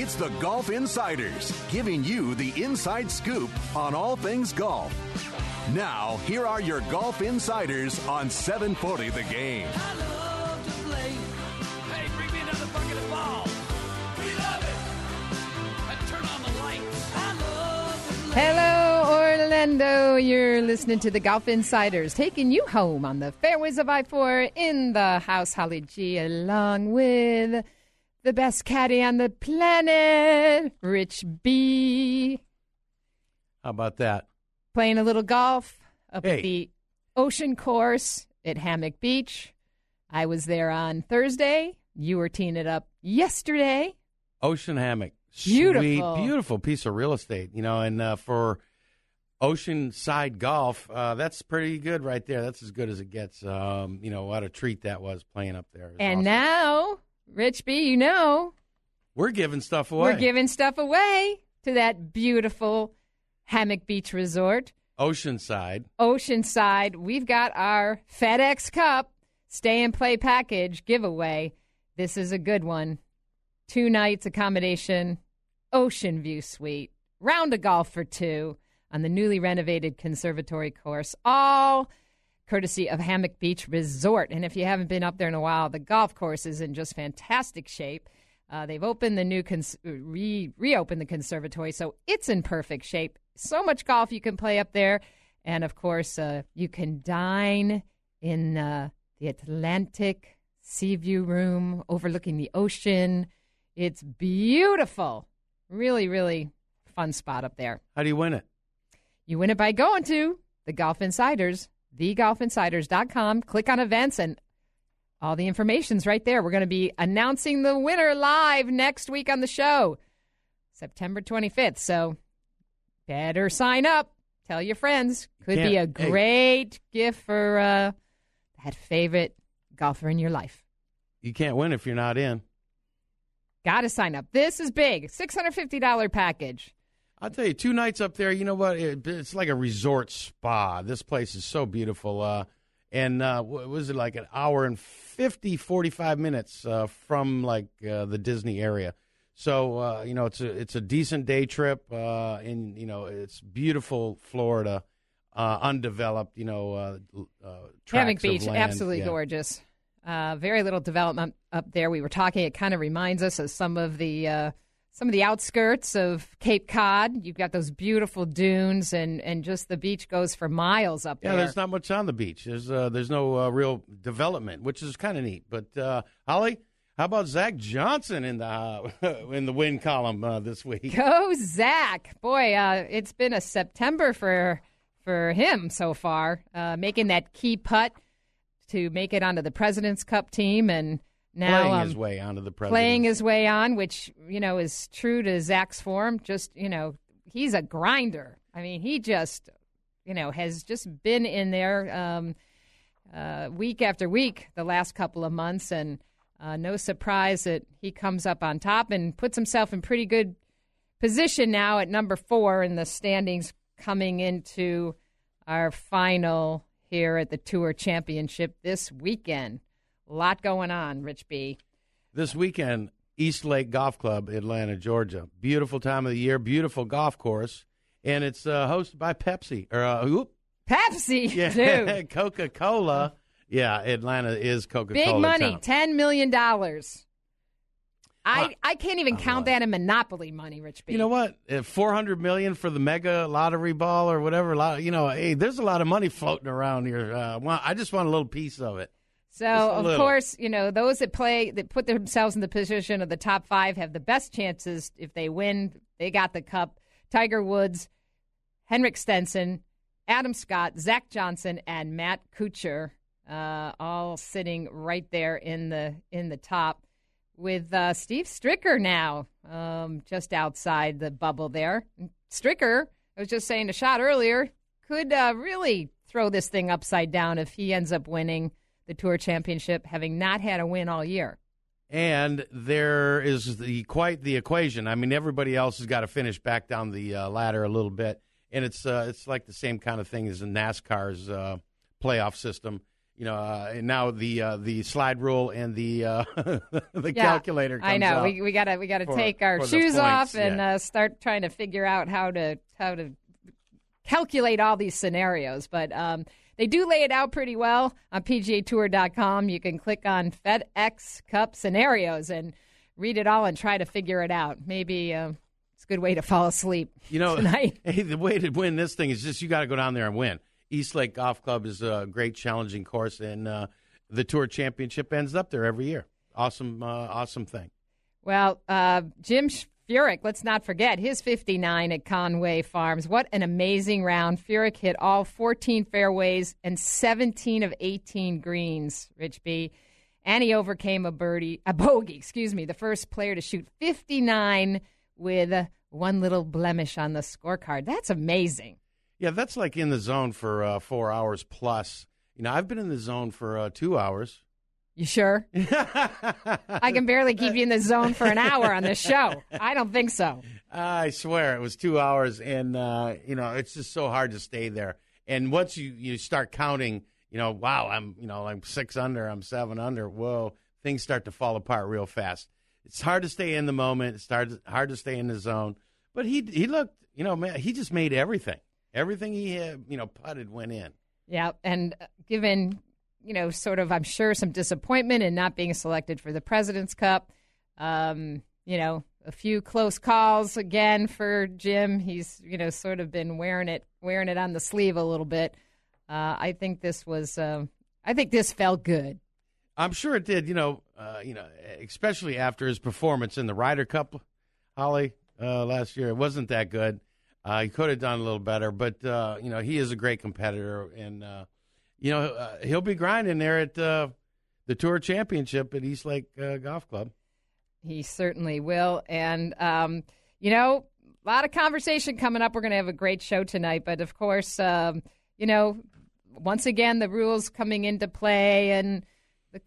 It's the Golf Insiders, giving you the inside scoop on all things golf. Now, here are your Golf Insiders on 740 The Game. I love to play. Hey, bring me another bucket of balls. We love it. And turn on the lights. I love to play. Hello, Orlando. You're listening to the Golf Insiders, taking you home on the fairways of I 4 in the house, Holly G, along with the best caddy on the planet, Rich B. How about that? Playing a little golf up Hey. at the ocean course at Hammock Beach. I was there on Thursday. You were teeing it up yesterday. Ocean hammock. Beautiful. Sweet, beautiful piece of real estate, you know, and uh, for oceanside golf, uh, that's pretty good right there. That's as good as it gets. Um, you know, what a treat that was playing up there. And awesome. now, Rich B, you know, we're giving stuff away. We're giving stuff away to that beautiful Hammock Beach Resort. Oceanside. Oceanside, we've got our FedEx Cup stay and play package giveaway. This is a good one. Two nights accommodation, Ocean View Suite, round of golf for two on the newly renovated conservatory course, all courtesy of Hammock Beach Resort. And if you haven't been up there in a while, the golf course is in just fantastic shape. Uh, they've opened the new cons- re- reopened the conservatory, so it's in perfect shape. So much golf you can play up there, and of course, uh, you can dine in uh, the Atlantic Sea View room overlooking the ocean. It's beautiful, really, really fun spot up there. How do you win it? You win it by going to the Golf Insiders, thegolfinsiders.com. Click on events, and all the information's right there. We're going to be announcing the winner live next week on the show, September 25th. So better sign up. Tell your friends. Could be a Can't- hey. great gift for uh, that favorite golfer in your life. You can't win if you're not in. Got to sign up. This is big. $650 package. I'll tell you, two nights up there, you know what? It, it's like a resort spa. This place is so beautiful. Uh, and uh, what was it like an hour and 50, 45 minutes uh, from like uh, the Disney area? So uh, you know, it's a it's a decent day trip, uh, and you know, it's beautiful Florida, uh, undeveloped. You know, uh, uh, Hammock Beach, absolutely Yeah. gorgeous. Uh, very little development up there. We were talking; it kind of reminds us of some of the uh, some of the outskirts of Cape Cod. You've got those beautiful dunes, and and just the beach goes for miles up Yeah, there. there's not much on the beach. There's uh, there's no uh, real development, which is kind of neat. But uh, Holly, how about Zach Johnson in the uh, in the win column uh, this week? Go Zach! Boy, uh, it's been a September for for him so far, uh, making that key putt to make it onto the President's Cup team, and now playing um, his way onto the president. playing his way on, which you know is true to Zach's form. Just you know, he's a grinder. I mean, he just you know has just been in there um, uh, week after week the last couple of months, and uh, no surprise that he comes up on top and puts himself in pretty good position now at number four in the standings coming into our final here at the Tour Championship this weekend. Lot going on, Rich B. this weekend. East Lake Golf Club, Atlanta, Georgia. Beautiful time of the year, beautiful golf course, and it's uh, hosted by Pepsi or uh, whoop, Pepsi, yeah, dude. Coca Cola. Yeah, Atlanta is Coca Cola. Big money, $10 million. I, Uh, I can't even count that in Monopoly money, Rich B. You know what? Four hundred million for the mega lottery ball or whatever. lot- You know, hey, there's a lot of money floating around here. Uh, well, I just want a little piece of it. So, of course, you know, those that play, that put themselves in the position of the top five have the best chances if they win. They got the cup. Tiger Woods, Henrik Stenson, Adam Scott, Zach Johnson, and Matt Kuchar, uh, all sitting right there in the in the top. with uh, Steve Stricker now, um, just outside the bubble there. Stricker, I was just saying a shot earlier, could uh, really throw this thing upside down if he ends up winning the Tour Championship, having not had a win all year. And there is the quite the equation. I mean, everybody else has got to finish back down the uh, ladder a little bit, and it's uh, it's like the same kind of thing as in NASCAR's uh, playoff system. You know, uh, and now the uh, the slide rule and the uh, the Yeah, calculator. Comes I know we we gotta we gotta for- take our shoes off and yeah. uh, start trying to figure out how to how to calculate all these scenarios. But um, they do lay it out pretty well on PGATour.com. You can click on FedEx Cup scenarios and read it all and try to figure it out. Maybe uh, it's a good way to fall asleep. You know, tonight. hey, the way to win this thing is just you got to go down there and win. East Lake Golf Club is a great, challenging course, and uh, the Tour Championship ends up there every year. Awesome, uh, awesome thing. Well, uh, Jim Furyk, let's not forget his 59 at Conway Farms. What an amazing round. Furyk hit all 14 fairways and 17 of 18 greens, Rich B. And he overcame a birdie, a bogey, excuse me, the first player to shoot 59 with one little blemish on the scorecard. That's amazing. Yeah, that's like in the zone for uh, four hours plus. You know, I've been in the zone for uh, two hours. You sure? I can barely keep you in the zone for an hour on this show. I don't think so. I swear it was two hours, and uh, you know it's just so hard to stay there. And once you you start counting, you know, wow, I'm you know I'm six under, I'm seven under. Whoa, things start to fall apart real fast. It's hard to stay in the moment. It's hard hard to stay in the zone. But he he looked, you know, man, he just made everything. Everything he had, you know, putted went in. Yeah, and given you know, sort of, I'm sure some disappointment in not being selected for the President's Cup. Um, you know, a few close calls again for Jim. He's you know sort of been wearing it wearing it on the sleeve a little bit. Uh, I think this was. Uh, I think this felt good. I'm sure it did. You know, uh, you know, especially after his performance in the Ryder Cup, Holly uh, last year. It wasn't that good. Uh, he could have done a little better, but uh, you know, he is a great competitor, and you know, uh, he'll be grinding there at uh, the Tour Championship at East Lake uh, Golf Club. He certainly will. And, um, you know, a lot of conversation coming up. We're going to have a great show tonight. But of course, um, you know, once again, the rules coming into play and the,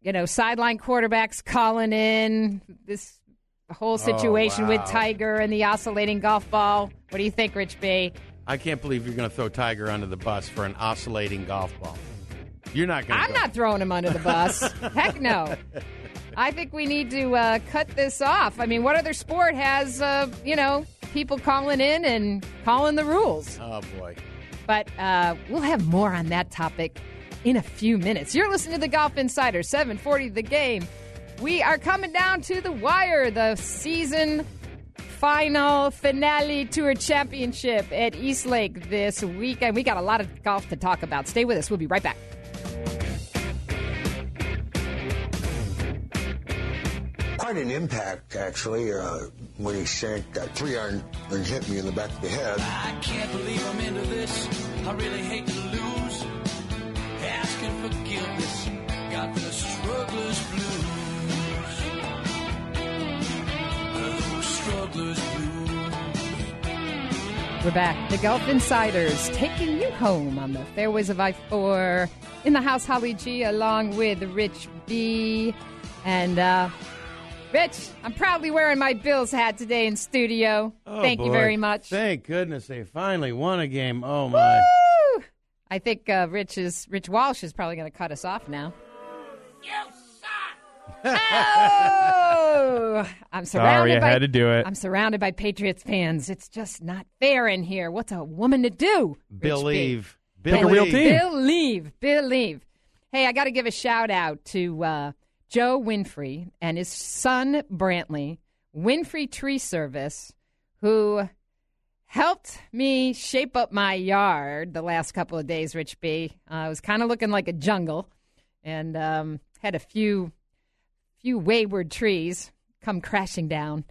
you know, sideline quarterbacks calling in this whole situation with wow. Tiger and the oscillating golf ball. What do you think, Rich B? I can't believe you're going to throw Tiger under the bus for an oscillating golf ball. You're not going. I'm not throwing him under the bus. Heck no. I think we need to uh, cut this off. I mean, what other sport has, uh, you know, people calling in and calling the rules? Oh boy. But uh, we'll have more on that topic in a few minutes. You're listening to the Golf Insider, 740 The Game. We are coming down to the wire, the season final finale tour championship at East Lake this weekend. We got a lot of golf to talk about. Stay with us. We'll be right back. Quite an impact, actually, uh, when he sank that three iron and hit me in the back of the head. I can't believe I'm into this. I really hate to lose. We're back. The Golf Insiders taking you home on the fairways of I 4 in the house, Holly G, along with Rich B. And, uh, Rich, I'm proudly wearing my Bills hat today in studio. Oh, Thank you very much. Thank goodness they finally won a game. Oh my. Woo! I think uh, Rich is Rich Walsh is probably going to cut us off now. Oh, I'm surrounded Sorry, I by had to do it. I'm surrounded by Patriots fans. It's just not fair in here. What's a woman to do? Rich B? Believe. Pick a Believe. real team. Believe, believe. Hey, I got to give a shout out to uh, Joe Winfrey and his son Brantley, Winfrey Tree Service, who helped me shape up my yard the last couple of days. Rich B, uh, I was kind of looking like a jungle, and um, had a few few wayward trees come crashing down.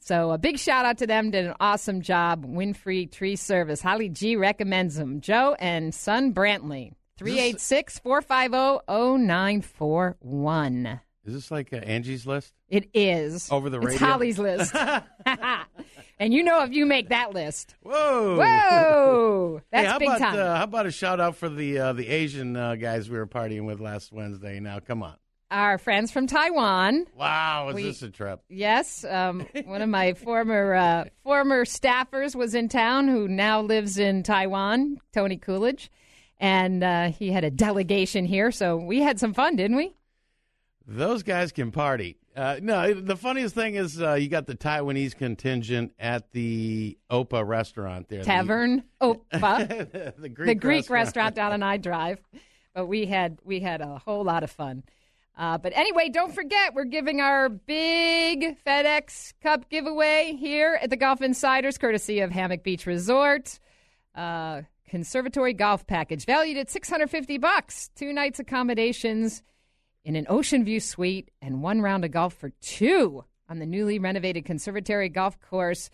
So a big shout out to them. Did an awesome job. Winfrey Tree Service. Holly G recommends them. Joe and son Brantley. 386 450 0941. Is this like uh, Angie's list? It is Over the radio? It's? Holly's list, and you know if you make that list, Whoa! whoa, that's hey, how big about time. Uh, how about a shout out for the uh, the Asian uh, guys we were partying with last Wednesday? Now, come on! Our friends from Taiwan. Wow, is We- this a trip? Yes, um, one of my former uh, former staffers was in town, who now lives in Taiwan. Tony Coolidge, and uh, he had a delegation here, so we had some fun, didn't we? Those guys can party. Uh, no, the funniest thing is uh, you got the Taiwanese contingent at the Opa restaurant there. the- Taverna Opa. the Greek, the Greek restaurant down on I Drive. But we had we had a whole lot of fun. Uh, but anyway, don't forget we're giving our big FedEx Cup giveaway here at the Golf Insiders, courtesy of Hammock Beach Resort. Uh, conservatory golf package valued at 650 bucks, two nights accommodations in an ocean view suite and one round of golf for two on the newly renovated conservatory golf course.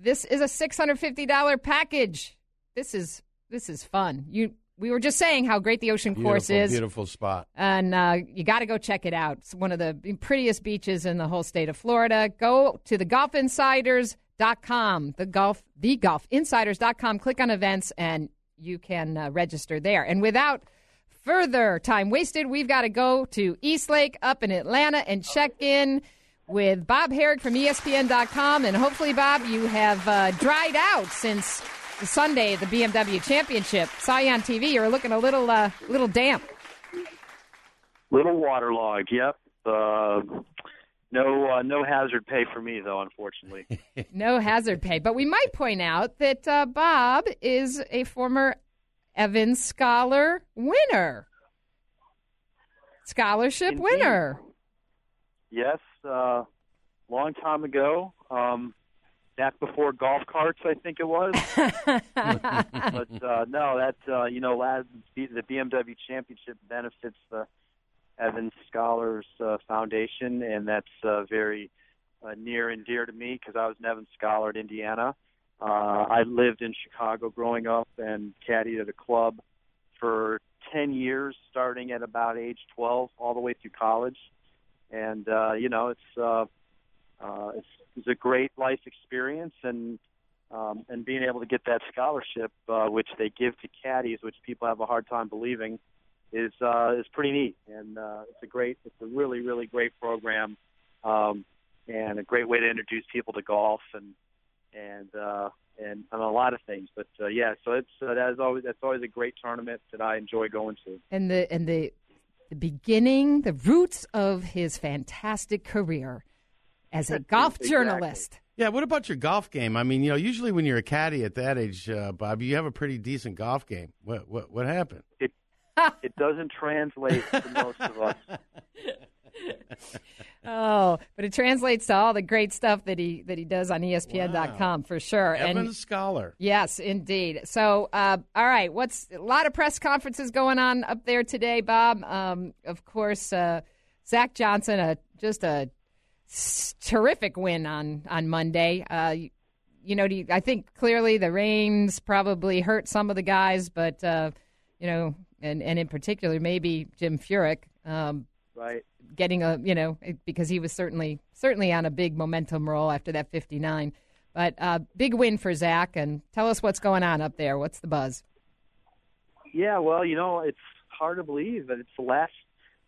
This is a $650 package. This is this is fun. You we were just saying how great the ocean course is beautiful spot. and uh, you got to go check it out. It's one of the prettiest beaches in the whole state of Florida. Go to the golfinsiders.com, the golf, the golfinsiders.com, click on events, and you can uh, register there. And without further time wasted, we've got to go to Eastlake up in Atlanta and check in with Bob Harig from ESPN.com. And hopefully, Bob, you have uh, dried out since Sunday at the BMW Championship. Saw you on TV. You were looking a little, uh, little damp. Little waterlogged. Yep. Uh, no, uh, no hazard pay for me though, unfortunately. No hazard pay. But we might point out that uh, Bob is a former Evans Scholar winner. Scholarship Indeed. winner. yes, uh, long time ago. Um, back before golf carts, I think it was. but uh, no, that uh, you know, last, the BMW Championship benefits the Evans Scholars uh, Foundation, and that's uh, very uh, near and dear to me because I was an Evans Scholar at Indiana. Uh, I lived in Chicago growing up and caddied at a club for 10 years, starting at about age 12, all the way through college. And uh, you know, it's uh, uh, it's, it's a great life experience, and um, and being able to get that scholarship, uh, which they give to caddies, which people have a hard time believing, is uh, is pretty neat. And uh, it's a great, it's a really really great program, um, and a great way to introduce people to golf and and uh, and, and a lot of things. But uh, yeah, so it's uh, that is always that's always a great tournament that I enjoy going to. And the and the the beginning, the roots of his fantastic career as a golf Exactly. journalist. Yeah, what about your golf game? I mean, you know, usually when you're a caddy at that age, uh, Bob, you have a pretty decent golf game. What what what happened? It doesn't translate to most of us. Oh, but it translates to all the great stuff that he that he does on ESPN.com for sure. Evans And Scholar. Yes, indeed. So, uh, all right, what's a lot of press conferences going on up there today, Bob? Um, of course, uh, Zach Johnson, a just a s- terrific win on on Monday. Uh, you, you know, do you- I think clearly the rains probably hurt some of the guys, but uh, you know, and and in particular maybe Jim Furyk. Um, Right. getting a you know because he was certainly certainly on a big momentum roll after that 59 but uh, big win for zach and tell us what's going on up there what's the buzz Yeah, well, you know, it's hard to believe that it's the last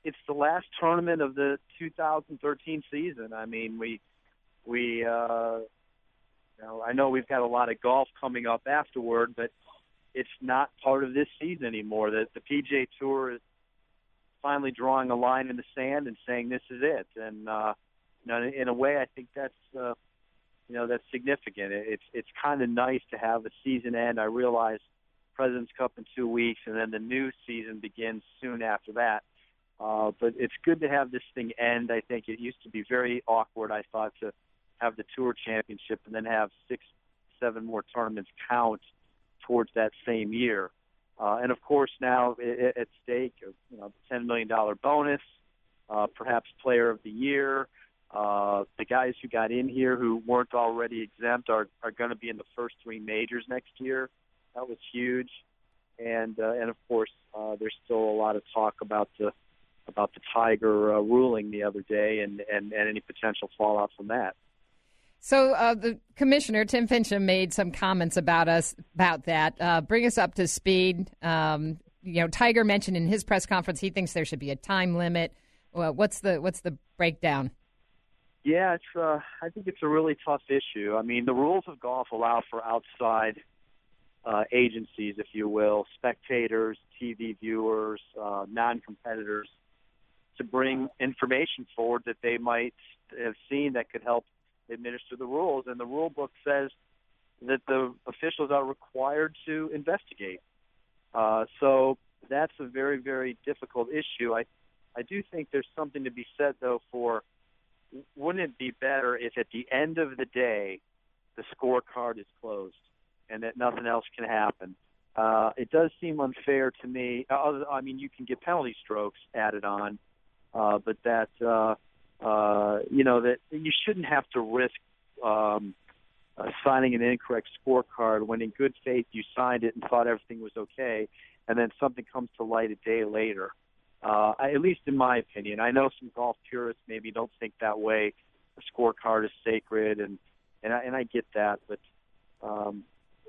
it's the last tournament of the 2013 season. I mean, we we uh you know, I know we've got a lot of golf coming up afterward, but it's not part of this season anymore. The the PGA Tour is finally drawing a line in the sand and saying this is it. And uh you know, in a way I think that's uh you know, that's significant. It's it's kind of nice to have a season end. I realize President's Cup in two weeks, and then the new season begins soon after that. Uh, but it's good to have this thing end. I think it used to be very awkward. I thought to have the Tour Championship and then have six, seven more tournaments count towards that same year. Uh, and of course, now at stake, you know, ten million dollar bonus, uh, perhaps Player of the Year. Uh, the guys who got in here who weren't already exempt are are going to be in the first three majors next year. That was huge, and uh, and of course, uh, there's still a lot of talk about the about the Tiger uh, ruling the other day and, and and any potential fallout from that. So uh, the commissioner Tim Finchem made some comments about us about that. Uh, bring us up to speed. Um, you know, Tiger mentioned in his press conference he thinks there should be a time limit. Well, what's the what's the breakdown? Yeah, it's. Uh, I think it's a really tough issue. I mean, the rules of golf allow for outside uh, agencies, if you will, spectators, TV viewers, uh, non-competitors, to bring information forward that they might have seen that could help administer the rules. And the rule book says that the officials are required to investigate. Uh, so that's a very, very difficult issue. I, I do think there's something to be said, though, for wouldn't it be better if at the end of the day the scorecard is closed and that nothing else can happen? Uh, it does seem unfair to me. Uh, I mean, you can get penalty strokes added on, uh, but that uh, uh, you know that you shouldn't have to risk um, uh, signing an incorrect scorecard when, in good faith, you signed it and thought everything was okay, and then something comes to light a day later. Uh, at least in my opinion, I know some golf purists maybe don't think that way. The scorecard is sacred, and and I, and I get that, but um,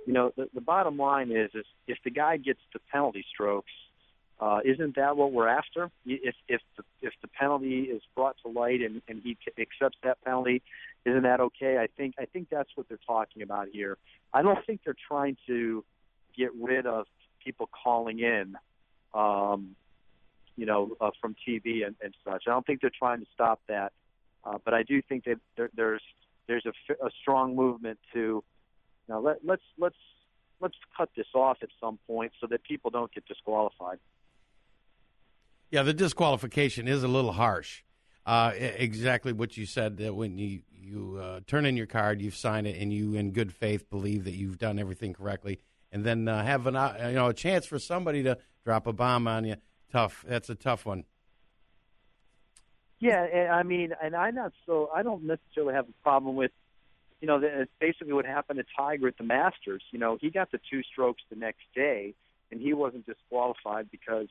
you know the, the bottom line is is if the guy gets the penalty strokes, uh, isn't that what we're after? If if the, if the penalty is brought to light and, and he accepts that penalty, isn't that okay? I think I think that's what they're talking about here. I don't think they're trying to get rid of people calling in. Um, you know, uh, from TV and, and such. I don't think they're trying to stop that, uh, but I do think that there, there's there's a, a strong movement to now let, let's let's let's cut this off at some point so that people don't get disqualified. Yeah, the disqualification is a little harsh. Uh, exactly what you said that when you you uh, turn in your card, you've signed it, and you, in good faith, believe that you've done everything correctly, and then uh, have an uh, you know a chance for somebody to drop a bomb on you tough. That's a tough one. Yeah, and I mean, and I'm not so. I don't necessarily have a problem with, you know, it's basically what happened to Tiger at the Masters. You know, he got the two strokes the next day, and he wasn't disqualified because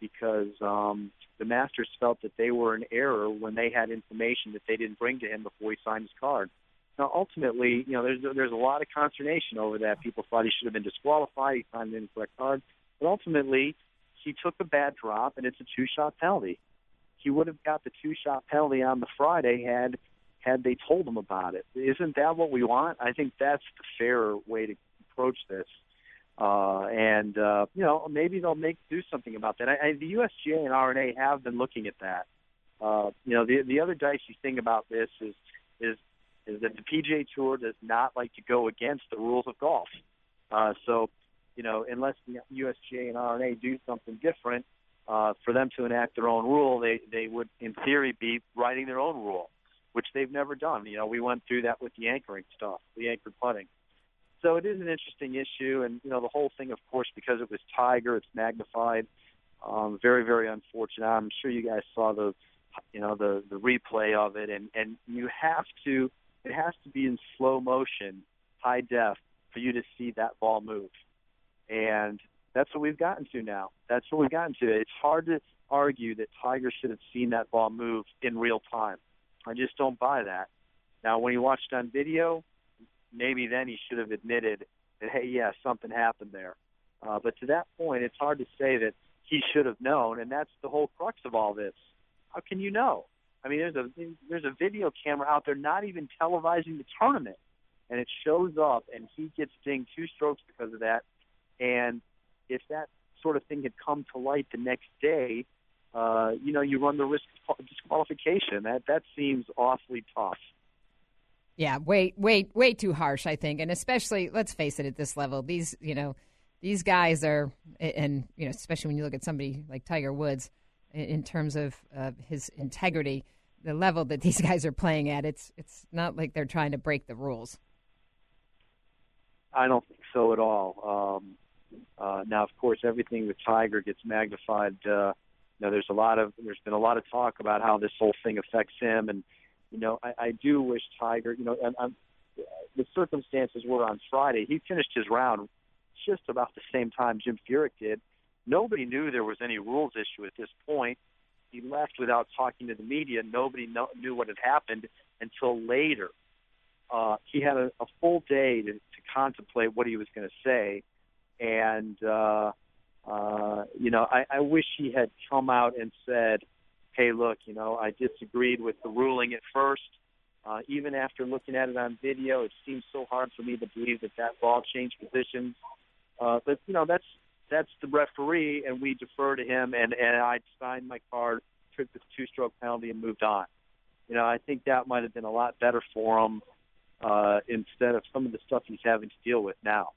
because um, the Masters felt that they were in error when they had information that they didn't bring to him before he signed his card. Now, ultimately, you know, there's there's a lot of consternation over that. People thought he should have been disqualified. He signed an incorrect card, but ultimately, he took a bad drop, and it's a two-shot penalty. He would have got the two-shot penalty on the Friday had had they told him about it. Isn't that what we want? I think that's the fairer way to approach this. Uh, and uh, you know, maybe they'll make do something about that. I, I, the USGA and R&A have been looking at that. Uh, you know, the the other dicey thing about this is is is that the PGA Tour does not like to go against the rules of golf. Uh, so you know, unless the USGA and R&A do something different, uh, for them to enact their own rule, they they would, in theory, be writing their own rule, which they've never done. You know, we went through that with the anchoring stuff, the anchored putting. So it is an interesting issue, and you know, the whole thing, of course, because it was Tiger, it's magnified. Um, very, very unfortunate. I'm sure you guys saw the, you know, the the replay of it, and and you have to, it has to be in slow motion, high def, for you to see that ball move and that's what we've gotten to now. That's what we've gotten to. It's hard to argue that Tiger should have seen that ball move in real time. I just don't buy that. Now, when he watched on video, maybe then he should have admitted that, hey, yeah, something happened there. Uh, but to that point, it's hard to say that he should have known, and that's the whole crux of all this. How can you know? I mean, there's a there's a video camera out there, not even televising the tournament, and it shows up, and he gets dinged two strokes because of that. And if that sort of thing had come to light the next day, uh, you know, you run the risk of disqualification. That that seems awfully tough. Yeah, way, way, way too harsh, I think, and especially, let's face it, at this level, these, you know, these guys are, and you know, especially when you look at somebody like Tiger Woods, in terms of uh, his integrity, the level that these guys are playing at, it's it's not like they're trying to break the rules. I don't think so at all. Um, uh, now, of course, everything with Tiger gets magnified. Uh, you know, there's a lot of there's been a lot of talk about how this whole thing affects him, and you know, I, I do wish Tiger. You know, and I'm, the circumstances were on Friday. He finished his round just about the same time Jim Furyk did. Nobody knew there was any rules issue at this point. he left without talking to the media. Nobody know, knew what had happened until later. Uh, he had a, a full day to, to contemplate what he was going to say, and uh, uh, you know, I, I wish he had come out and said, "Hey, look, you know, I disagreed with the ruling at first. Uh, even after looking at it on video, it seems so hard for me to believe that that ball changed positions. Uh, but you know, that's that's the referee, and we defer to him. And and I signed my card, took the two-stroke penalty, and moved on. You know, I think that might have been a lot better for him uh, instead of some of the stuff he's having to deal with now.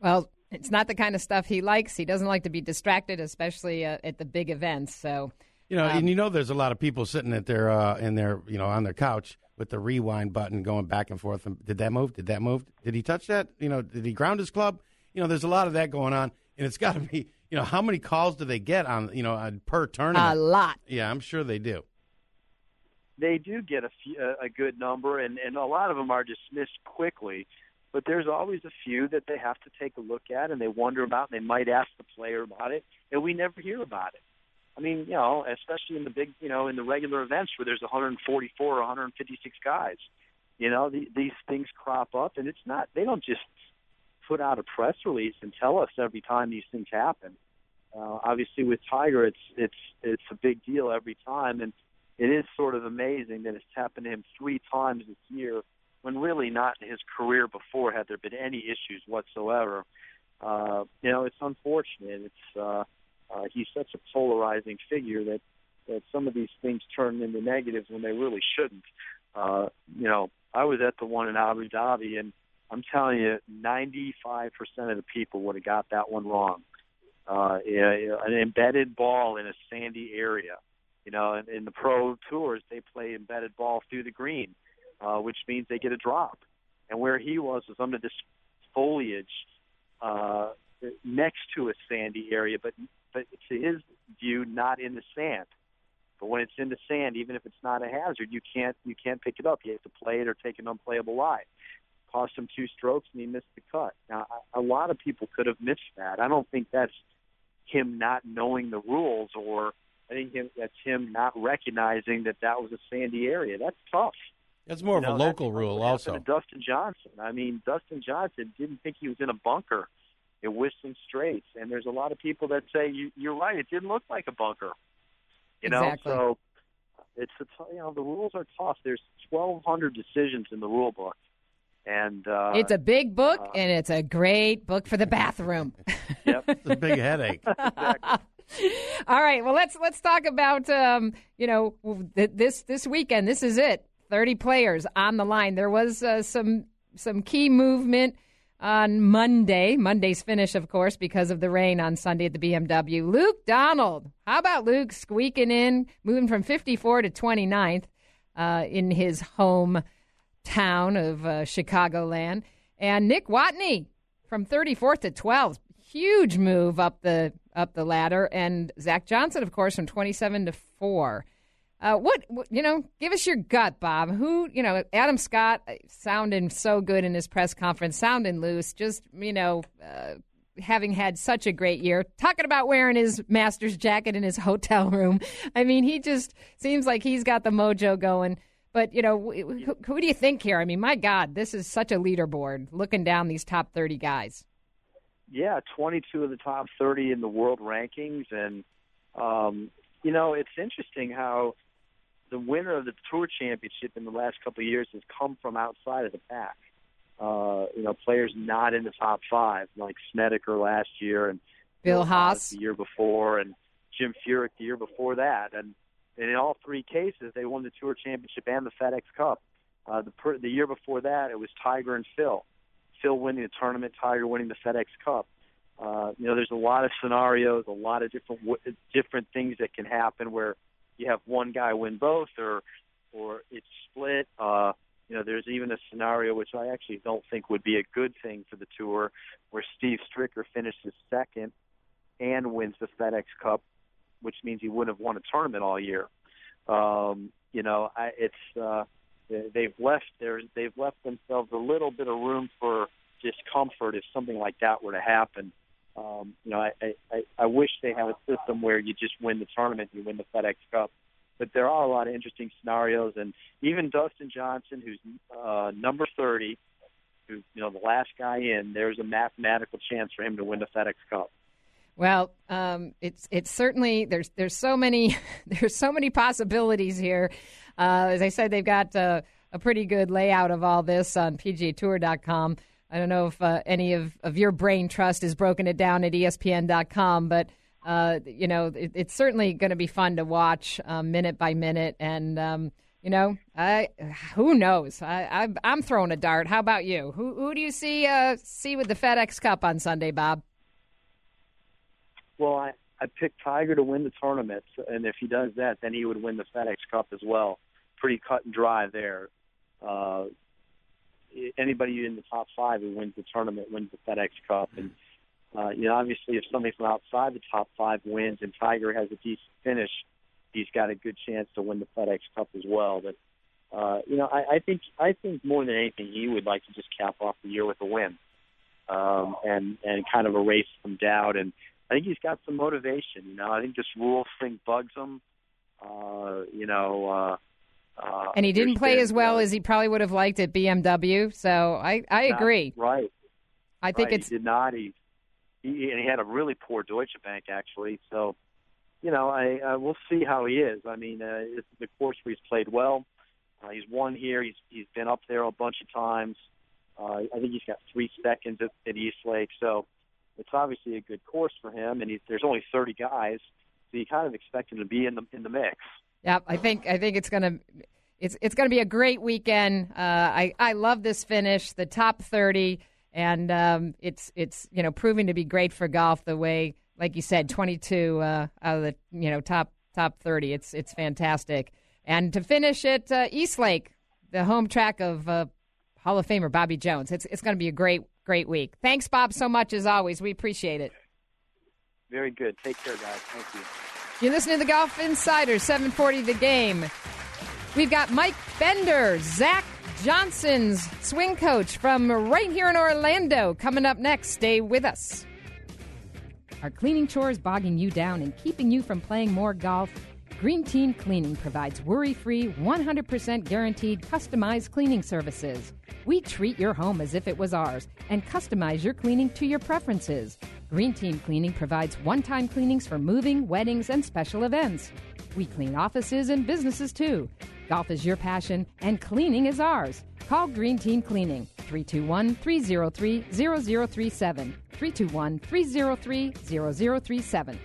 Well, it's not the kind of stuff he likes. He doesn't like to be distracted, especially uh, at the big events. So, You know, Um, and you know, there's a lot of people sitting at their uh, in their you know on their couch with the rewind button going back and forth. And did that move? Did that move? Did he touch that? You know, did he ground his club? You know, there's a lot of that going on, and it's got to be. You know, how many calls do they get on you know on, per tournament? a lot. yeah, I'm sure they do. they do get a, few, a, a good number, and, and a lot of them are dismissed quickly. But there's always a few that they have to take a look at, and they wonder about, and they might ask the player about it, and we never hear about it. I mean, you know, especially in the big, you know, in the regular events where there's 144 or 156 guys, you know, the, these things crop up, and it's not. They don't just put out a press release and tell us every time these things happen. Uh, obviously, with Tiger, it's it's it's a big deal every time, and it is sort of amazing that it's happened to him three times this year, when really not in his career before had there been any issues whatsoever. Uh, you know, it's unfortunate. It's uh, uh, he's such a polarizing figure that that some of these things turn into negatives when they really shouldn't. Uh, you know, I was at the one in Abu Dhabi, and I'm telling you, 95% of the people would have got that one wrong. Uh, an embedded ball in a sandy area. You know, in, in the pro tours, they play embedded ball through the green, uh, which means they get a drop. And where he was was under this foliage uh, next to a sandy area, but but to his view, not in the sand. But when it's in the sand, even if it's not a hazard, you can't you can't pick it up. You have to play it or take an unplayable lie. Cost him two strokes and he missed the cut. Now a lot of people could have missed that. I don't think that's him not knowing the rules, or I think him, that's him not recognizing that that was a sandy area. That's tough. That's more You of a local rule, also. Dustin Johnson. I mean, Dustin Johnson didn't think he was in a bunker at Whistling Straits, and there's a lot of people that say you, you're right. It didn't look like a bunker. You know, Exactly. so it's a t- you know the rules are tough. There's 1,200 decisions in the rule book, and uh, it's a big book, and it's a great book for the bathroom. yep. It's a big headache. All right. Well, let's let's talk about um, you know th- this this weekend. This is it. Thirty players on the line. There was uh, some some key movement on Monday. Monday's finish, of course, because of the rain on Sunday at the BMW. Luke Donald. How about Luke squeaking in, moving from 54 to 29th uh, in his home town of uh, Chicagoland, and Nick Watney from 34th to 12th. Huge move up the up the ladder, and Zach Johnson, of course, from 27 to four. Uh, what, you know? Give us your gut, Bob. Who you know? Adam Scott uh, sounding so good in his press conference, sounding loose. Just you know, uh, having had such a great year. Talking about wearing his Masters jacket in his hotel room. I mean, he just seems like he's got the mojo going. But you know, who, who do you think here? I mean, my God, this is such a leaderboard. Looking down these top thirty guys. yeah, 22 of the top 30 in the world rankings, and um, you know it's interesting how the winner of the Tour Championship in the last couple of years has come from outside of the pack. Uh, you know, players not in the top five, like Snedeker last year, and Bill Haas the year before, and Jim Furyk the year before that, and, and in all three cases they won the Tour Championship and the FedEx Cup. Uh, the per, the year before that, it was Tiger and Phil. Phil winning the tournament, Tiger winning the FedEx Cup. Uh, you know, there's a lot of scenarios, a lot of different different things that can happen where you have one guy win both, or or it's split. Uh, you know, there's even a scenario which I actually don't think would be a good thing for the tour, where Steve Stricker finishes second and wins the FedEx Cup, which means he wouldn't have won a tournament all year. Um, you know, I, it's uh, they- they've left their they've left themselves a little bit of room for discomfort if something like that were to happen. Um, you know, I, I, I wish they have a system where you just win the tournament, you win the FedEx Cup. But there are a lot of interesting scenarios, and even Dustin Johnson, who's uh, number 30, who you know the last guy in, there's a mathematical chance for him to win the FedEx Cup. Well, um, it's it's certainly there's there's so many there's so many possibilities here. Uh, as I said, they've got uh, a pretty good layout of all this on PGAtour.com. I don't know if uh, any of, of your brain trust has broken it down at ESPN.com, but uh, you know it, it's certainly going to be fun to watch um, minute by minute. And um, you know, I who knows? I, I am throwing a dart. How about you? Who who do you see uh, see with the FedEx Cup on Sunday, Bob? Well, I, I picked Tiger to win the tournament, and if he does that, then he would win the FedEx Cup as well. Pretty cut and dry there. Uh, anybody in the top five who wins the tournament wins the FedEx Cup, and uh, you know, obviously, if somebody from outside the top five wins and Tiger has a decent finish, he's got a good chance to win the FedEx Cup as well. But uh, you know, I, I think I think more than anything, he would like to just cap off the year with a win, um, and and kind of erase some doubt and I think he's got some motivation. You know, I think this rules thing bugs him. Uh, you know, uh, uh, and he didn't play as well as he probably would have liked at BMW. So I I agree. Right. I think right. it's he did not. He, he and he had a really poor Deutsche Bank actually. So you know, I, I we'll see how he is. I mean, uh, it's the course where he's played well. Uh, he's won here. He's he's been up there a bunch of times. Uh, I think he's got three seconds at, at East Lake. So it's obviously a good course for him, and he, there's only 30 guys, so you kind of expect him to be in the in the mix. Yeah, I think I think it's gonna it's it's gonna be a great weekend. Uh, I I love this finish, the top 30, and um, it's it's you know proving to be great for golf. The way, like you said, 22 uh, out of the you know top top 30. It's it's fantastic, and to finish at uh, East Lake, the home track of uh, Hall of Famer Bobby Jones. It's it's going to be a great great week. Thanks, Bob, so much as always. We appreciate it. Very good. Take care, guys. Thank you. You're listening to the Golf Insider, 740 the game. We've got Mike Bender, Zach Johnson's swing coach from right here in Orlando, coming up next. Stay with us. Are cleaning chores bogging you down and keeping you from playing more golf? Green Team Cleaning provides worry free, 100% guaranteed customized cleaning services. We treat your home as if it was ours and customize your cleaning to your preferences. Green Team Cleaning provides one time cleanings for moving, weddings, and special events. We clean offices and businesses too. Golf is your passion, and cleaning is ours. Call Green Team Cleaning 321 303 0037. 321 303 0037.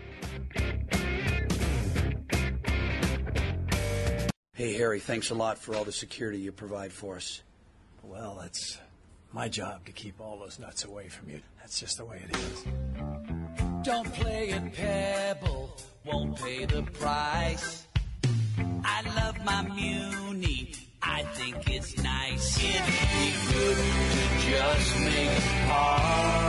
Hey, Harry, thanks a lot for all the security you provide for us. Well, it's my job to keep all those nuts away from you. That's just the way it is. Don't play at Pebble, won't pay the price. I love my Muni, I think it's nice. It'd be good to just make a par.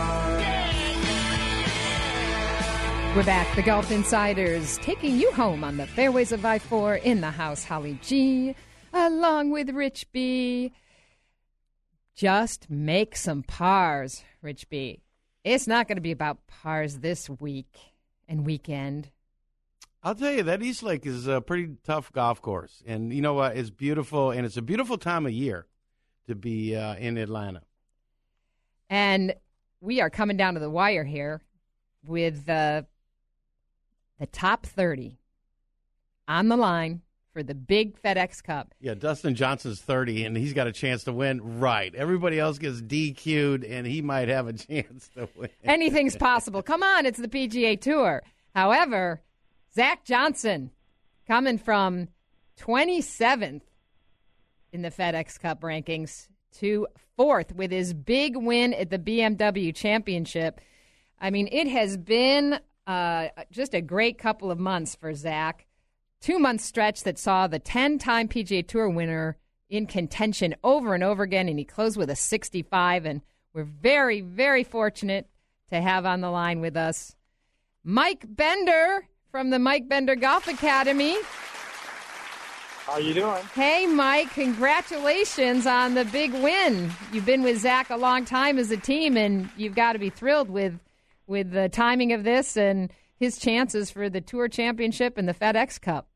We're back, the Golf Insiders, taking you home on the fairways of I 4 in the house, Holly G, along with Rich B. Just make some pars, Rich B. It's not going to be about pars this week and weekend. I'll tell you that East Lake is a pretty tough golf course, and you know what? It's beautiful, and it's a beautiful time of year to be uh, in Atlanta. And we are coming down to the wire here with uh, the top 30 on the line for the big FedEx Cup. Yeah, Dustin Johnson's 30, and he's got a chance to win. Right. Everybody else gets DQ'd, and he might have a chance to win. Anything's possible. Come on, it's the PGA Tour. However, Zach Johnson coming from 27th in the FedEx Cup rankings to fourth with his big win at the BMW Championship. I mean, it has been uh, just a great couple of months for Zach. Two month stretch that saw the 10 time PGA Tour winner in contention over and over again, and he closed with a 65. And we're very, very fortunate to have on the line with us Mike Bender from the Mike Bender Golf Academy. How are you doing? Hey, Mike! Congratulations on the big win. You've been with Zach a long time as a team, and you've got to be thrilled with with the timing of this and his chances for the Tour Championship and the FedEx Cup.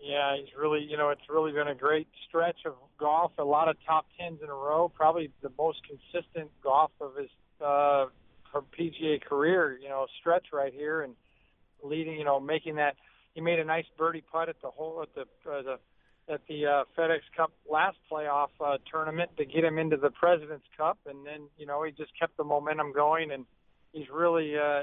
Yeah, he's really, you know, it's really been a great stretch of golf. A lot of top tens in a row. Probably the most consistent golf of his uh, PGA career. You know, stretch right here and leading. You know, making that. He made a nice birdie putt at the hole at the uh, the at the uh, FedEx Cup last playoff uh, tournament to get him into the President's Cup, and then you know he just kept the momentum going, and he's really uh,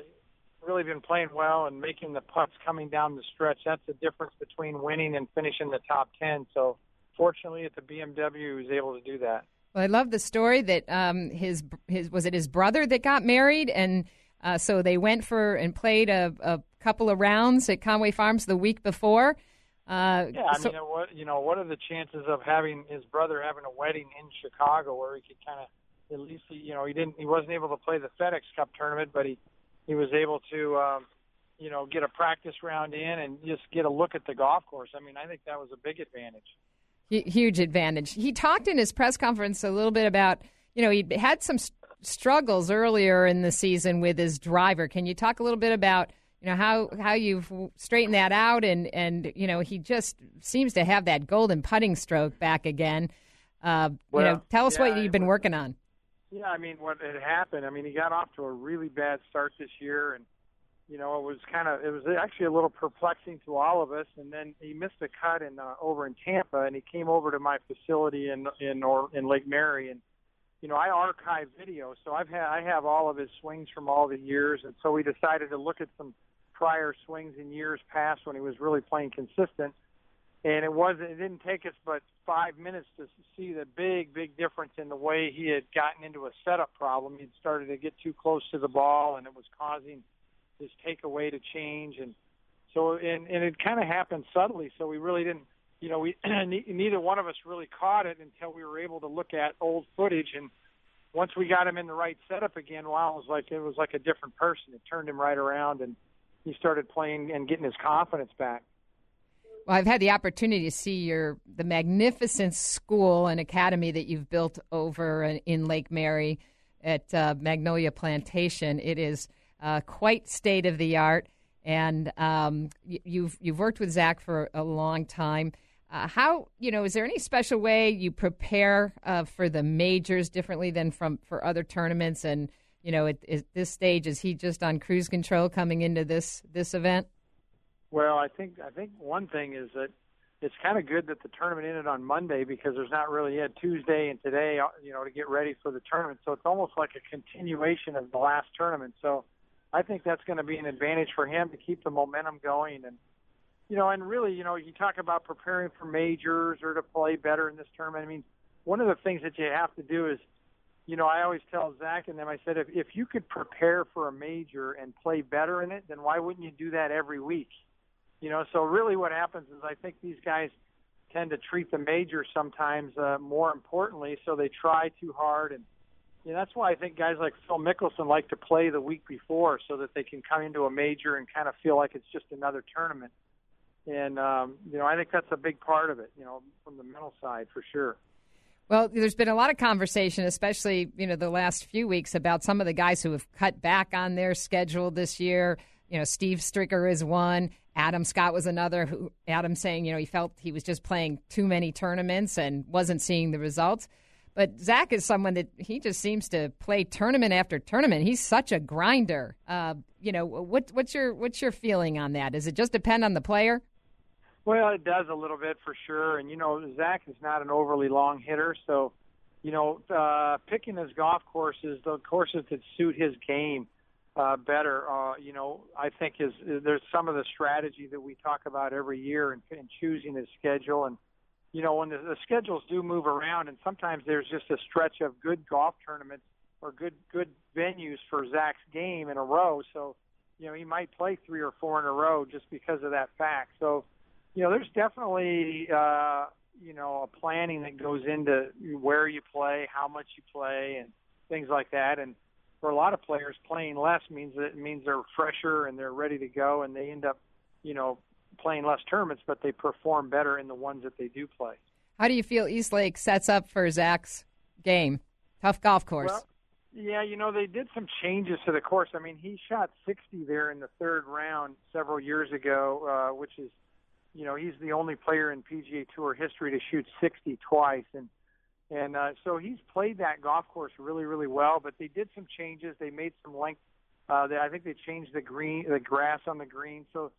really been playing well and making the putts coming down the stretch. That's the difference between winning and finishing the top 10. So, fortunately, at the BMW, he was able to do that. Well, I love the story that um, his his was it his brother that got married, and uh, so they went for and played a, a, couple of rounds at Conway Farms the week before. Uh, yeah, I so, mean, what you know, what are the chances of having his brother having a wedding in Chicago where he could kind of at least he, you know he didn't he wasn't able to play the FedEx Cup tournament, but he he was able to, um, you know, get a practice round in and just get a look at the golf course. I mean, I think that was a big advantage. Huge advantage. He talked in his press conference a little bit about, you know, he had some struggles earlier in the season with his driver. Can you talk a little bit about, you know, how how you've straightened that out and and you know he just seems to have that golden putting stroke back again. Uh, well, you know, tell us yeah, what you've been working on. Yeah, I mean, what had happened? I mean, he got off to a really bad start this year, and you know, it was kind of it was actually a little perplexing to all of us. And then he missed a cut in uh, over in Tampa, and he came over to my facility in in or in Lake Mary, and you know, I archive video, so I've had I have all of his swings from all the years, and so we decided to look at some prior swings in years past when he was really playing consistent and it wasn't it didn't take us but five minutes to see the big big difference in the way he had gotten into a setup problem. He'd started to get too close to the ball and it was causing his takeaway to change. And so and and it kind of happened subtly so we really didn't you know we neither one of us really caught it until we were able to look at old footage. And once we got him in the right setup again wow it was like it was like a different person. It turned him right around and he started playing and getting his confidence back well, I've had the opportunity to see your the magnificent school and academy that you've built over in Lake Mary at uh, Magnolia Plantation. It is uh, quite state of the art, and um, you've you've worked with Zach for a long time. Uh, how you know is there any special way you prepare uh, for the majors differently than from for other tournaments? And you know, at, at this stage, is he just on cruise control coming into this this event? Well, I think I think one thing is that it's kind of good that the tournament ended on Monday because there's not really yet Tuesday and today, uh, you know, to get ready for the tournament. So it's almost like a continuation of the last tournament. So I think that's going to be an advantage for him to keep the momentum going and you know, and really, you know, you talk about preparing for majors or to play better in this tournament. I mean, one of the things that you have to do is, you know, I always tell Zach and them, I said, if if you could prepare for a major and play better in it, then why wouldn't you do that every week? You know, so really what happens is I think these guys tend to treat the majors sometimes uh, more importantly, so they try too hard, and you that's why I think guys like Phil Mickelson like to play the week before so that they can come into a major and kind of feel like it's just another tournament. And um, you know, I think that's a big part of it. You know, from the mental side for sure. Well, there's been a lot of conversation, especially you know the last few weeks, about some of the guys who have cut back on their schedule this year. You know, Steve Stricker is one. Adam Scott was another. Who Adam saying, you know, he felt he was just playing too many tournaments and wasn't seeing the results. But Zach is someone that he just seems to play tournament after tournament. He's such a grinder. Uh, you know, what, what's your what's your feeling on that? Does it just depend on the player? Well, it does a little bit for sure. And you know, Zach is not an overly long hitter, so you know, uh, picking his golf courses, the courses that suit his game uh, better. Uh, you know, I think is, is there's some of the strategy that we talk about every year in, in choosing his schedule. And you know, when the, the schedules do move around, and sometimes there's just a stretch of good golf tournaments or good good venues for Zach's game in a row. So, you know, he might play three or four in a row just because of that fact. So, you know, there's definitely uh, you know a planning that goes into where you play, how much you play, and things like that. And for a lot of players, playing less means that it means they're fresher and they're ready to go, and they end up, you know, playing less tournaments, but they perform better in the ones that they do play. How do you feel East Lake sets up for Zach's game? Tough golf course. Well, Yeah, you know, they did some changes to the course. I mean, he shot 60 there in the third round several years ago, uh, which is, you know, he's the only player in PGA Tour history to shoot 60 twice. And, and uh, so he's played that golf course really, really well. But they did some changes. They made some length. Uh, they, I think they changed the green, the grass on the green. So,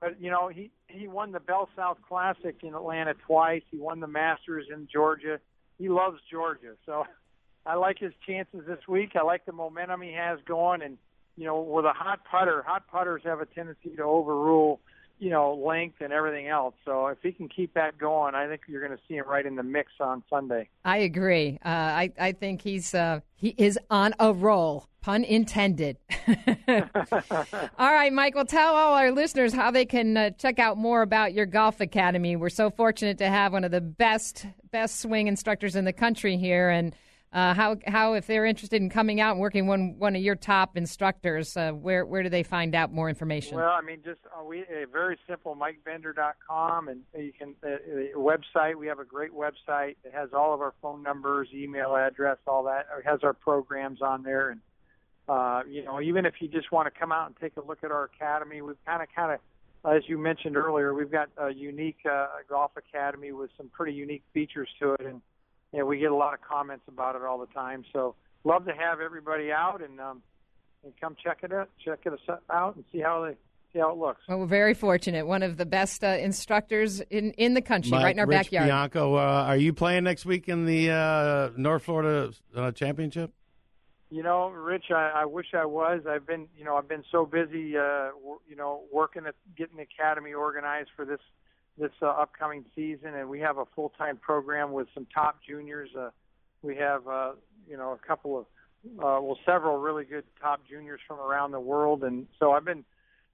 but you know, he he won the Bell South Classic in Atlanta twice. He won the Masters in Georgia. He loves Georgia. So I like his chances this week. I like the momentum he has going, and you know, with a hot putter, hot putters have a tendency to overrule, you know, length and everything else. So if he can keep that going, I think you're going to see him right in the mix on Sunday. I agree. Uh, I I think he's uh, he is on a roll. Pun intended. all right, Mike. Well, tell all our listeners how they can uh, check out more about your golf academy. We're so fortunate to have one of the best best swing instructors in the country here, and uh, how how if they're interested in coming out and working one one of your top instructors, uh, where where do they find out more information? Well, I mean, just uh, we a very simple MikeBender.com, and you can uh, uh, website. We have a great website. It has all of our phone numbers, email address, all that. It has our programs on there, and uh, you know, even if you just want to come out and take a look at our academy, we've kind of kind of as you mentioned earlier, we've got a unique uh, golf academy with some pretty unique features to it, and yeah, we get a lot of comments about it all the time. So love to have everybody out and um, and come check it out, check it out, and see how they see how it looks. Well, we're very fortunate. One of the best uh, instructors in, in the country, Mike, right in our Rich backyard. Bianco, uh, are you playing next week in the uh, North Florida uh, Championship? You know, Rich, I, I wish I was. I've been, you know, I've been so busy, uh, w- you know, working at getting the academy organized for this this uh, upcoming season, and we have a full time program with some top juniors. Uh, we have, uh, you know, a couple of, uh, well, several really good top juniors from around the world, and so I've been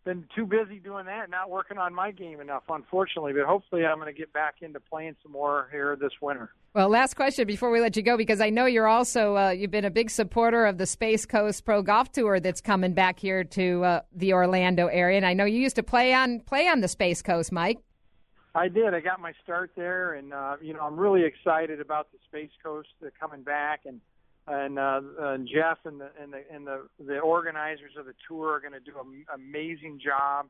been too busy doing that, not working on my game enough, unfortunately. But hopefully, I'm going to get back into playing some more here this winter. Well, last question before we let you go, because I know you're also uh, you've been a big supporter of the Space Coast Pro Golf Tour that's coming back here to uh, the Orlando area, and I know you used to play on play on the Space Coast, Mike. I did. I got my start there, and uh, you know I'm really excited about the Space Coast uh, coming back, and and, uh, and Jeff and the and the and the, the organizers of the tour are going to do an amazing job.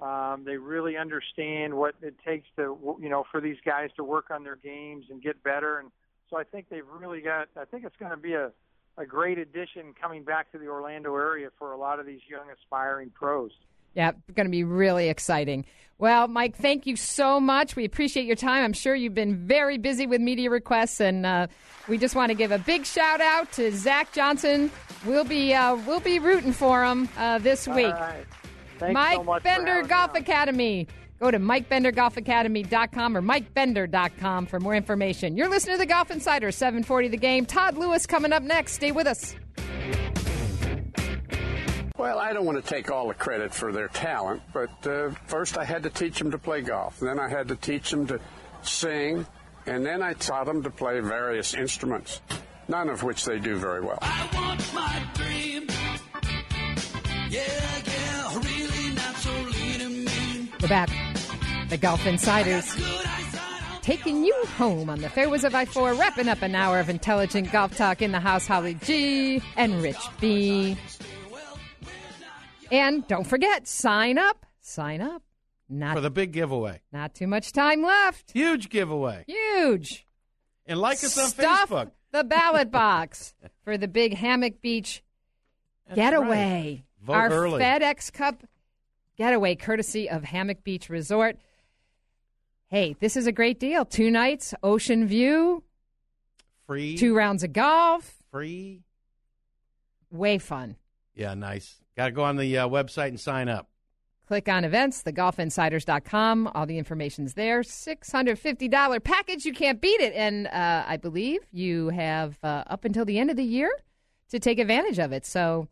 Um, they really understand what it takes to you know for these guys to work on their games and get better, and so I think they've really got. I think it's going to be a a great addition coming back to the Orlando area for a lot of these young aspiring pros. Yeah, going to be really exciting. Well, Mike, thank you so much. We appreciate your time. I'm sure you've been very busy with media requests, and uh, we just want to give a big shout out to Zach Johnson. We'll be uh, we'll be rooting for him uh, this week. Mike so Bender Golf Academy. Go to MikeBenderGolfAcademy.com or MikeBender.com for more information. You're listening to the Golf Insider, 740 The Game. Todd Lewis coming up next. Stay with us. Well, I don't want to take all the credit for their talent, but uh, first I had to teach them to play golf. Then I had to teach them to sing, and then I taught them to play various instruments, none of which they do very well. I want my dream. Yeah, yeah, really not so lean and. We're back. The Golf Insiders. Taking you home on the fairways of I 4, wrapping up an hour of intelligent golf talk in the house. Holly G and Rich B. And don't forget, sign up. Sign up. Not For the big giveaway. not too much time left. Huge giveaway. Huge. And like us on Stuff Facebook. the ballot box for the big Hammock Beach getaway. Vote Our early. FedEx Cup getaway, courtesy of Hammock Beach Resort. Hey, this is a great deal. Two nights, ocean view, Free. two rounds of golf. Free. Way fun. Yeah, nice. Got to go on the uh, website and sign up. Click on events, thegolfinsiders.com. All the information's there. $650 package. You can't beat it. And uh, I believe you have uh, up until the end of the year to take advantage of it. So,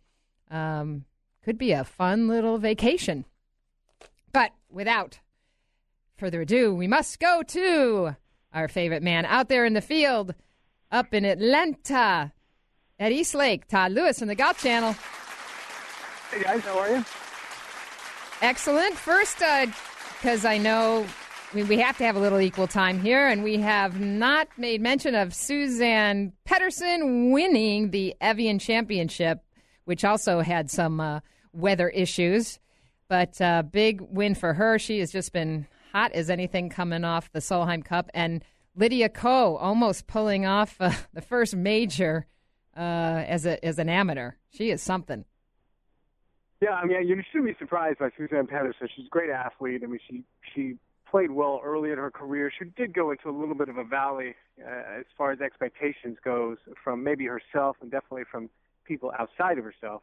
um, could be a fun little vacation. But without further ado, we must go to our favorite man out there in the field up in Atlanta at East Lake, Todd Lewis from the Golf Channel. Hey guys, how are you? Excellent. First, because I know we, we have to have a little equal time here, and we have not made mention of Suzann Pettersen winning the Evian Championship, which also had some uh, weather issues. But uh, big win for her. She has just been hot as anything coming off the Solheim Cup. And Lydia Ko almost pulling off uh, the first major uh, as a as an amateur. She is something. Yeah, I mean, you shouldn't be surprised by Suzann Pettersen. She's a great athlete. I mean, she she played well early in her career. She did go into a little bit of a valley uh, as far as expectations goes from maybe herself and definitely from people outside of herself.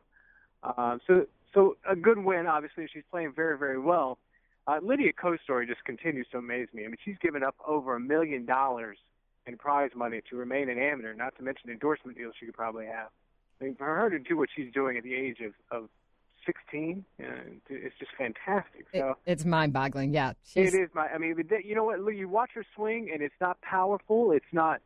Um, so, so a good win. Obviously, she's playing very, very well. Uh, Lydia Ko's story just continues to amaze me. I mean, she's given up over a million dollars in prize money to remain an amateur, not to mention endorsement deals she could probably have. I mean, for her to do what she's doing at the age of, of 16, uh, it's just fantastic. So it, it's mind-boggling. Yeah, she's... it is. My, I mean, you know what? You watch her swing, and it's not powerful. It's not.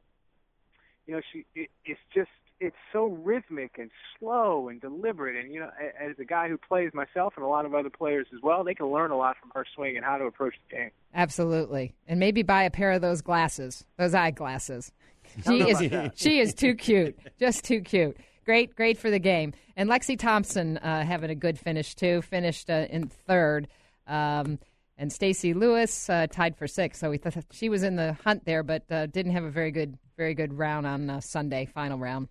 You know, she. It, it's just. It's so rhythmic and slow and deliberate. And you know, as a guy who plays myself and a lot of other players as well, they can learn a lot from her swing and how to approach the game. Absolutely, and maybe buy a pair of those glasses, those eyeglasses. She is. She is too cute. Just too cute. Great, great for the game. And Lexi Thompson uh, having a good finish too. Finished uh, in third. Um, and Stacy Lewis uh, tied for sixth. So we th- she was in the hunt there, but uh, didn't have a very good, very good round on uh, Sunday, final round.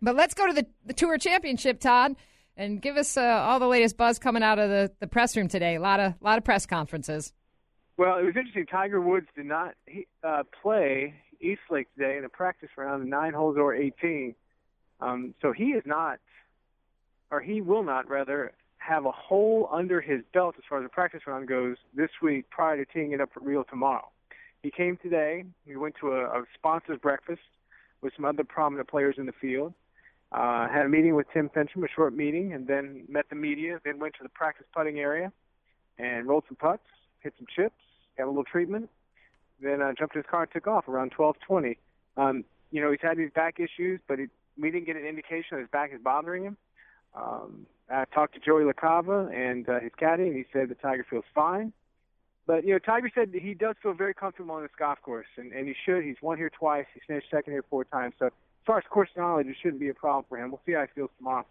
But let's go to the, the Tour Championship, Todd, and give us uh, all the latest buzz coming out of the, the press room today. A lot of, lot of press conferences. Well, it was interesting. Tiger Woods did not play East Lake today in a practice round, nine holes or 18. Um, so he is not, or he will not rather, have a hole under his belt as far as the practice round goes this week prior to teeing it up for real tomorrow. He came today. We went to a, a sponsors breakfast with some other prominent players in the field. Uh, had a meeting with Tim Finchem, a short meeting, and then met the media. Then went to the practice putting area and rolled some putts, hit some chips, got a little treatment. Then uh, jumped in his car and took off around 12:20. Um, you know, he's had these back issues, but he we didn't get an indication that his back is bothering him. Um, I talked to Joey LaCava and uh, his caddy, and he said the Tiger feels fine. But you know, Tiger said he does feel very comfortable on this golf course, and, and he should. He's won here twice. He's finished second here four times. So as far as course knowledge, it shouldn't be a problem for him. We'll see how he feels tomorrow.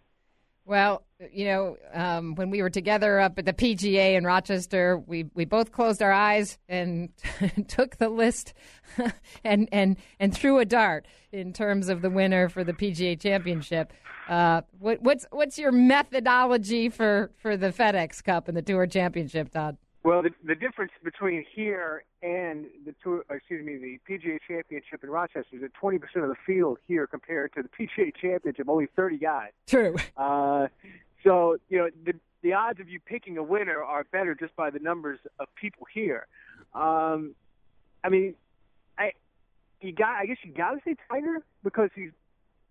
Well, you know, um, when we were together up at the PGA in Rochester, we, we both closed our eyes and took the list and, and, and threw a dart in terms of the winner for the PGA Championship. Uh, what, what's what's your methodology for, for the FedEx Cup and the Tour Championship, Todd? Well, the, the difference between here and the tour, excuse me, the PGA Championship in Rochester is that 20% of the field here compared to the PGA Championship, only 30 guys. True. Uh, so, you know, the, the odds of you picking a winner are better just by the numbers of people here. Um, I mean, I you got I guess you got to say Tiger because he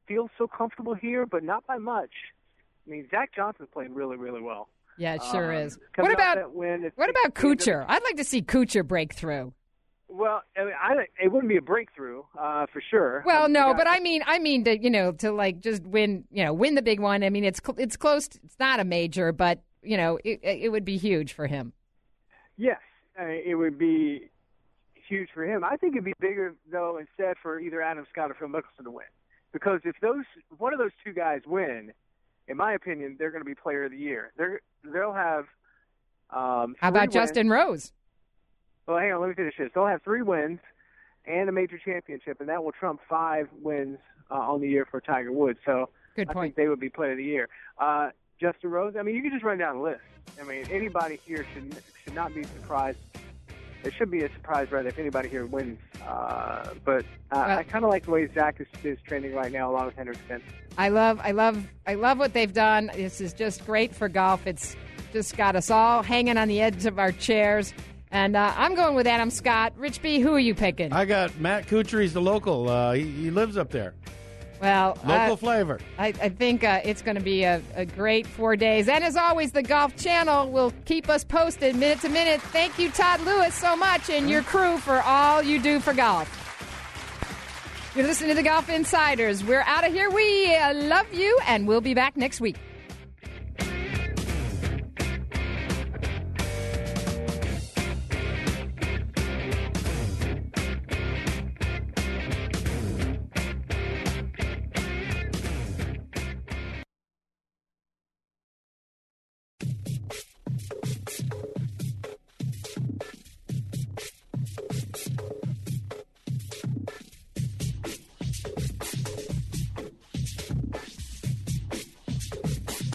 feels so comfortable here, but not by much. I mean, Zach Johnson's playing really, really well. Yeah, it sure um, is. What about win, what about Kuchar? I'd like to see Kuchar break through. Well, I mean, I, it wouldn't be a breakthrough uh, for sure. Well, no, but I mean, I mean to you know to like just win, you know, win the big one. I mean, it's it's close. It's not a major, but you know, it, it would be huge for him. Yes, I mean, it would be huge for him. I think it'd be bigger though instead for either Adam Scott or Phil Mickelson to win, because if those one of those two guys win, in my opinion, they're going to be Player of the Year. They're they'll have. Um, How about wins. Justin Rose? Well, hang on, let me finish this. They'll have three wins and a major championship, and that will trump five wins uh, on the year for Tiger Woods. So Good point. I think they would be Player of the Year. Uh, Justin Rose. I mean, you can just run down the list. I mean, anybody here should should not be surprised. It should be a surprise, rather, if anybody here wins. Uh, but uh, well, I kind of like the way Zach is, is trending right now, along with Henrik Stenson. I love, I love, I love what they've done. This is just great for golf. It's just got us all hanging on the edge of our chairs. And uh, I'm going with Adam Scott. Rich B, who are you picking? I got Matt Kuchar. He's the local. Uh, he, he, lives up there. Well, local uh, flavor. I, I think uh, it's going to be a, a, great four days. And as always, the Golf Channel will keep us posted minute to minute. Thank you, Todd Lewis, so much and your crew for all you do for golf. You're listening to the Golf Insiders. We're out of here. We uh, love you, and we'll be back next week.